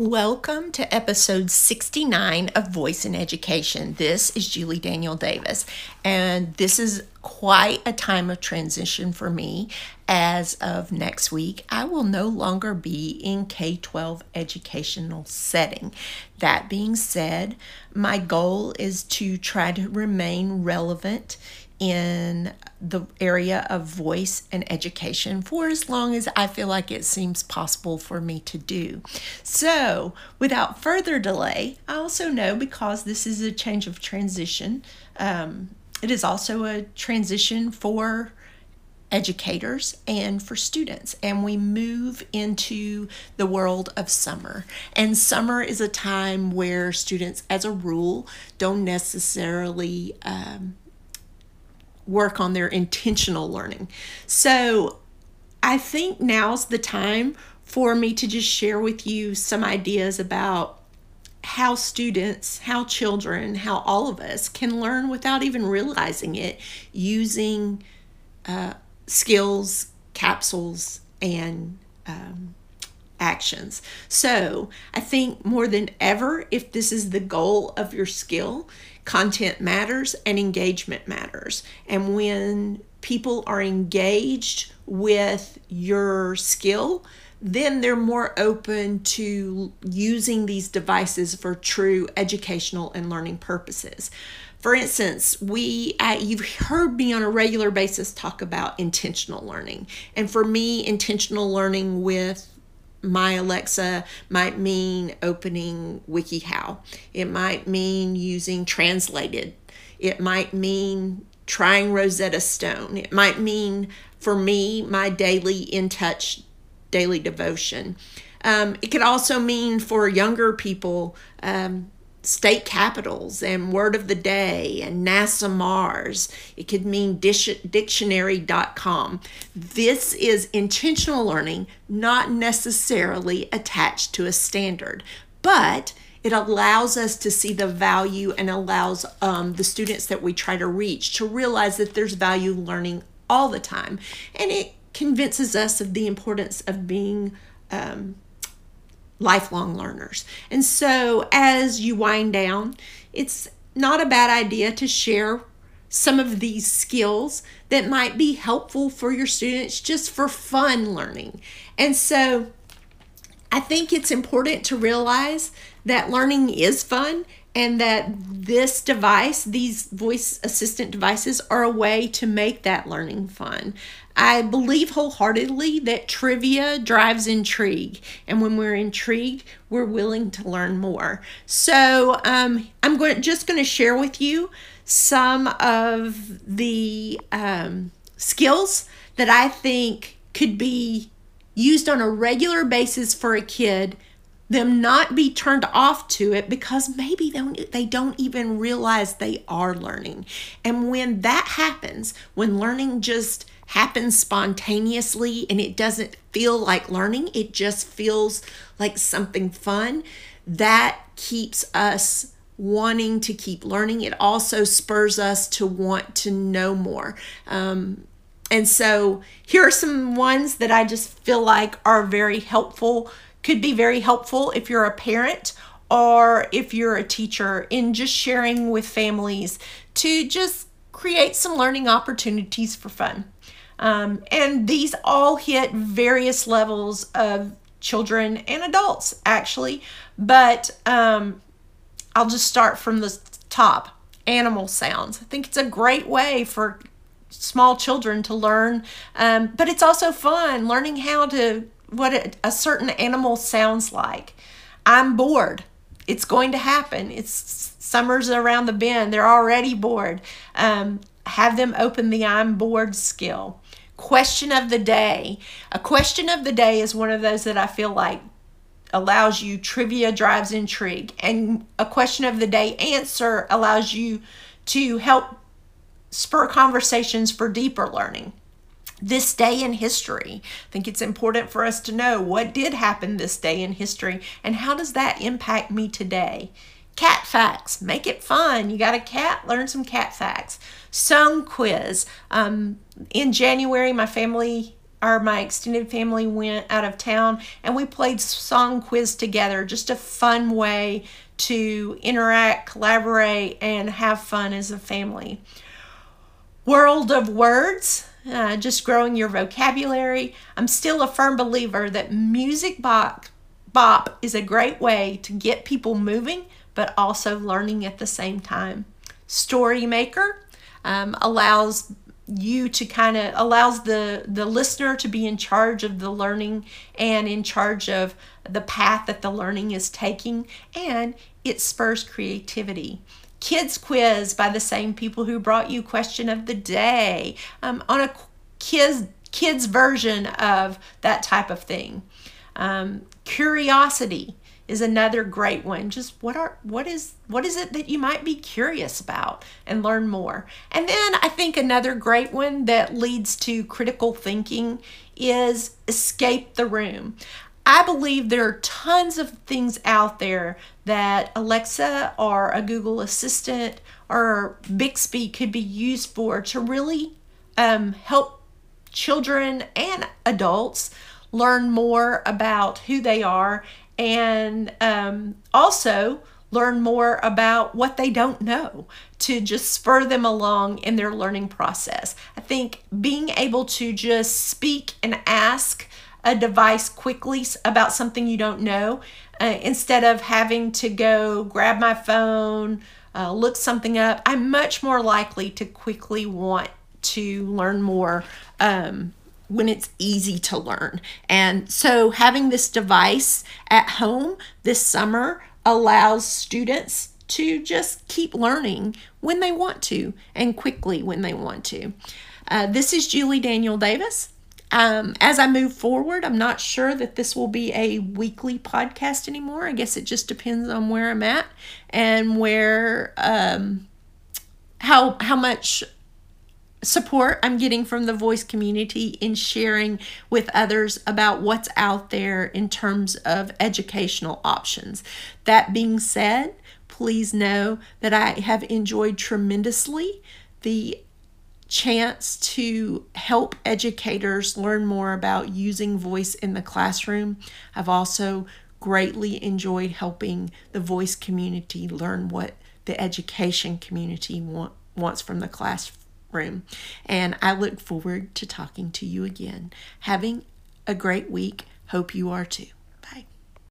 Welcome to episode 69 of Voice in Education. This is Julie Daniel Davis, and this is quite a time of transition for me. As of next week, I will no longer be in K 12 educational setting. That being said, my goal is to try to remain relevant in the area of voice and education for as long as I feel like it seems possible for me to do. So, without further delay, I also know because this is a change of transition, um, it is also a transition for educators and for students. And we move into the world of summer. And summer is a time where students, as a rule, don't necessarily um, work on their intentional learning. So I think now's the time for me to just share with you some ideas about how students, how children, how all of us can learn without even realizing it using uh, skills, capsules, and um, actions. So I think more than ever, if this is the goal of your skill, content matters and engagement matters. And when people are engaged with your skill, then they're more open to using these devices for true educational and learning purposes. For instance, we uh, you've heard me on a regular basis talk about intentional learning. And for me, intentional learning with my Alexa might mean opening WikiHow. It might mean using translated. It might mean trying Rosetta Stone. It might mean, for me, my daily in touch daily devotion. Um, it could also mean for younger people um, state capitals and word of the day and NASA Mars. It could mean dictionary.com. This is intentional learning, not necessarily attached to a standard, but it allows us to see the value and allows um, the students that we try to reach to realize that there's value learning all the time. And it convinces us of the importance of being um, lifelong learners. And so as you wind down, it's not a bad idea to share some of these skills that might be helpful for your students just for fun learning. And so I think it's important to realize that learning is fun and that this device, these voice assistant devices, are a way to make that learning fun. I believe wholeheartedly that trivia drives intrigue, and when we're intrigued, we're willing to learn more. So um, I'm going just going to share with you some of the um, skills that I think could be used on a regular basis for a kid them not be turned off to it because maybe they don't, they don't even realize they are learning. And when that happens, when learning just happens spontaneously and it doesn't feel like learning, it just feels like something fun, that keeps us wanting to keep learning. It also spurs us to want to know more. Um, and so here are some ones that I just feel like are very helpful could be very helpful if you're a parent or if you're a teacher in just sharing with families to just create some learning opportunities for fun. Um, and these all hit various levels of children and adults, actually. But um, I'll just start from the top animal sounds. I think it's a great way for small children to learn, um, but it's also fun learning how to what a certain animal sounds like. I'm bored. It's going to happen. It's summer's around the bend. They're already bored. Um, have them open the I'm bored skill. Question of the day. A question of the day is one of those that I feel like allows you trivia drives intrigue, and a question of the day answer allows you to help spur conversations for deeper learning this day in history. I think it's important for us to know what did happen this day in history and how does that impact me today. Cat facts, make it fun. You got a cat, learn some cat facts. Song quiz. Um, in January, my family or my extended family went out of town and we played song quiz together. Just a fun way to interact, collaborate, and have fun as a family. World of words. Uh, just growing your vocabulary. I'm still a firm believer that music bop, bop is a great way to get people moving, but also learning at the same time. Story Maker um, allows you to kind of allows the the listener to be in charge of the learning and in charge of the path that the learning is taking and it spurs creativity kids quiz by the same people who brought you question of the day um, on a kids kids version of that type of thing um, curiosity is another great one. Just what are what is what is it that you might be curious about and learn more. And then I think another great one that leads to critical thinking is escape the room. I believe there are tons of things out there that Alexa or a Google Assistant or Bixby could be used for to really um, help children and adults learn more about who they are and um, also learn more about what they don't know to just spur them along in their learning process. I think being able to just speak and ask a device quickly about something you don't know uh, instead of having to go grab my phone, uh, look something up, I'm much more likely to quickly want to learn more um, when it's easy to learn. And so having this device at home this summer allows students to just keep learning when they want to and quickly when they want to. Uh, this is Julie Daniel Davis. Um, as I move forward, I'm not sure that this will be a weekly podcast anymore. I guess it just depends on where I'm at and where um, how how much support I'm getting from the voice community in sharing with others about what's out there in terms of educational options. That being said, please know that I have enjoyed tremendously the chance to help educators learn more about using voice in the classroom. I've also greatly enjoyed helping the voice community learn what the education community want, wants from the classroom. And I look forward to talking to you again. Having a great week. Hope you are too. Bye.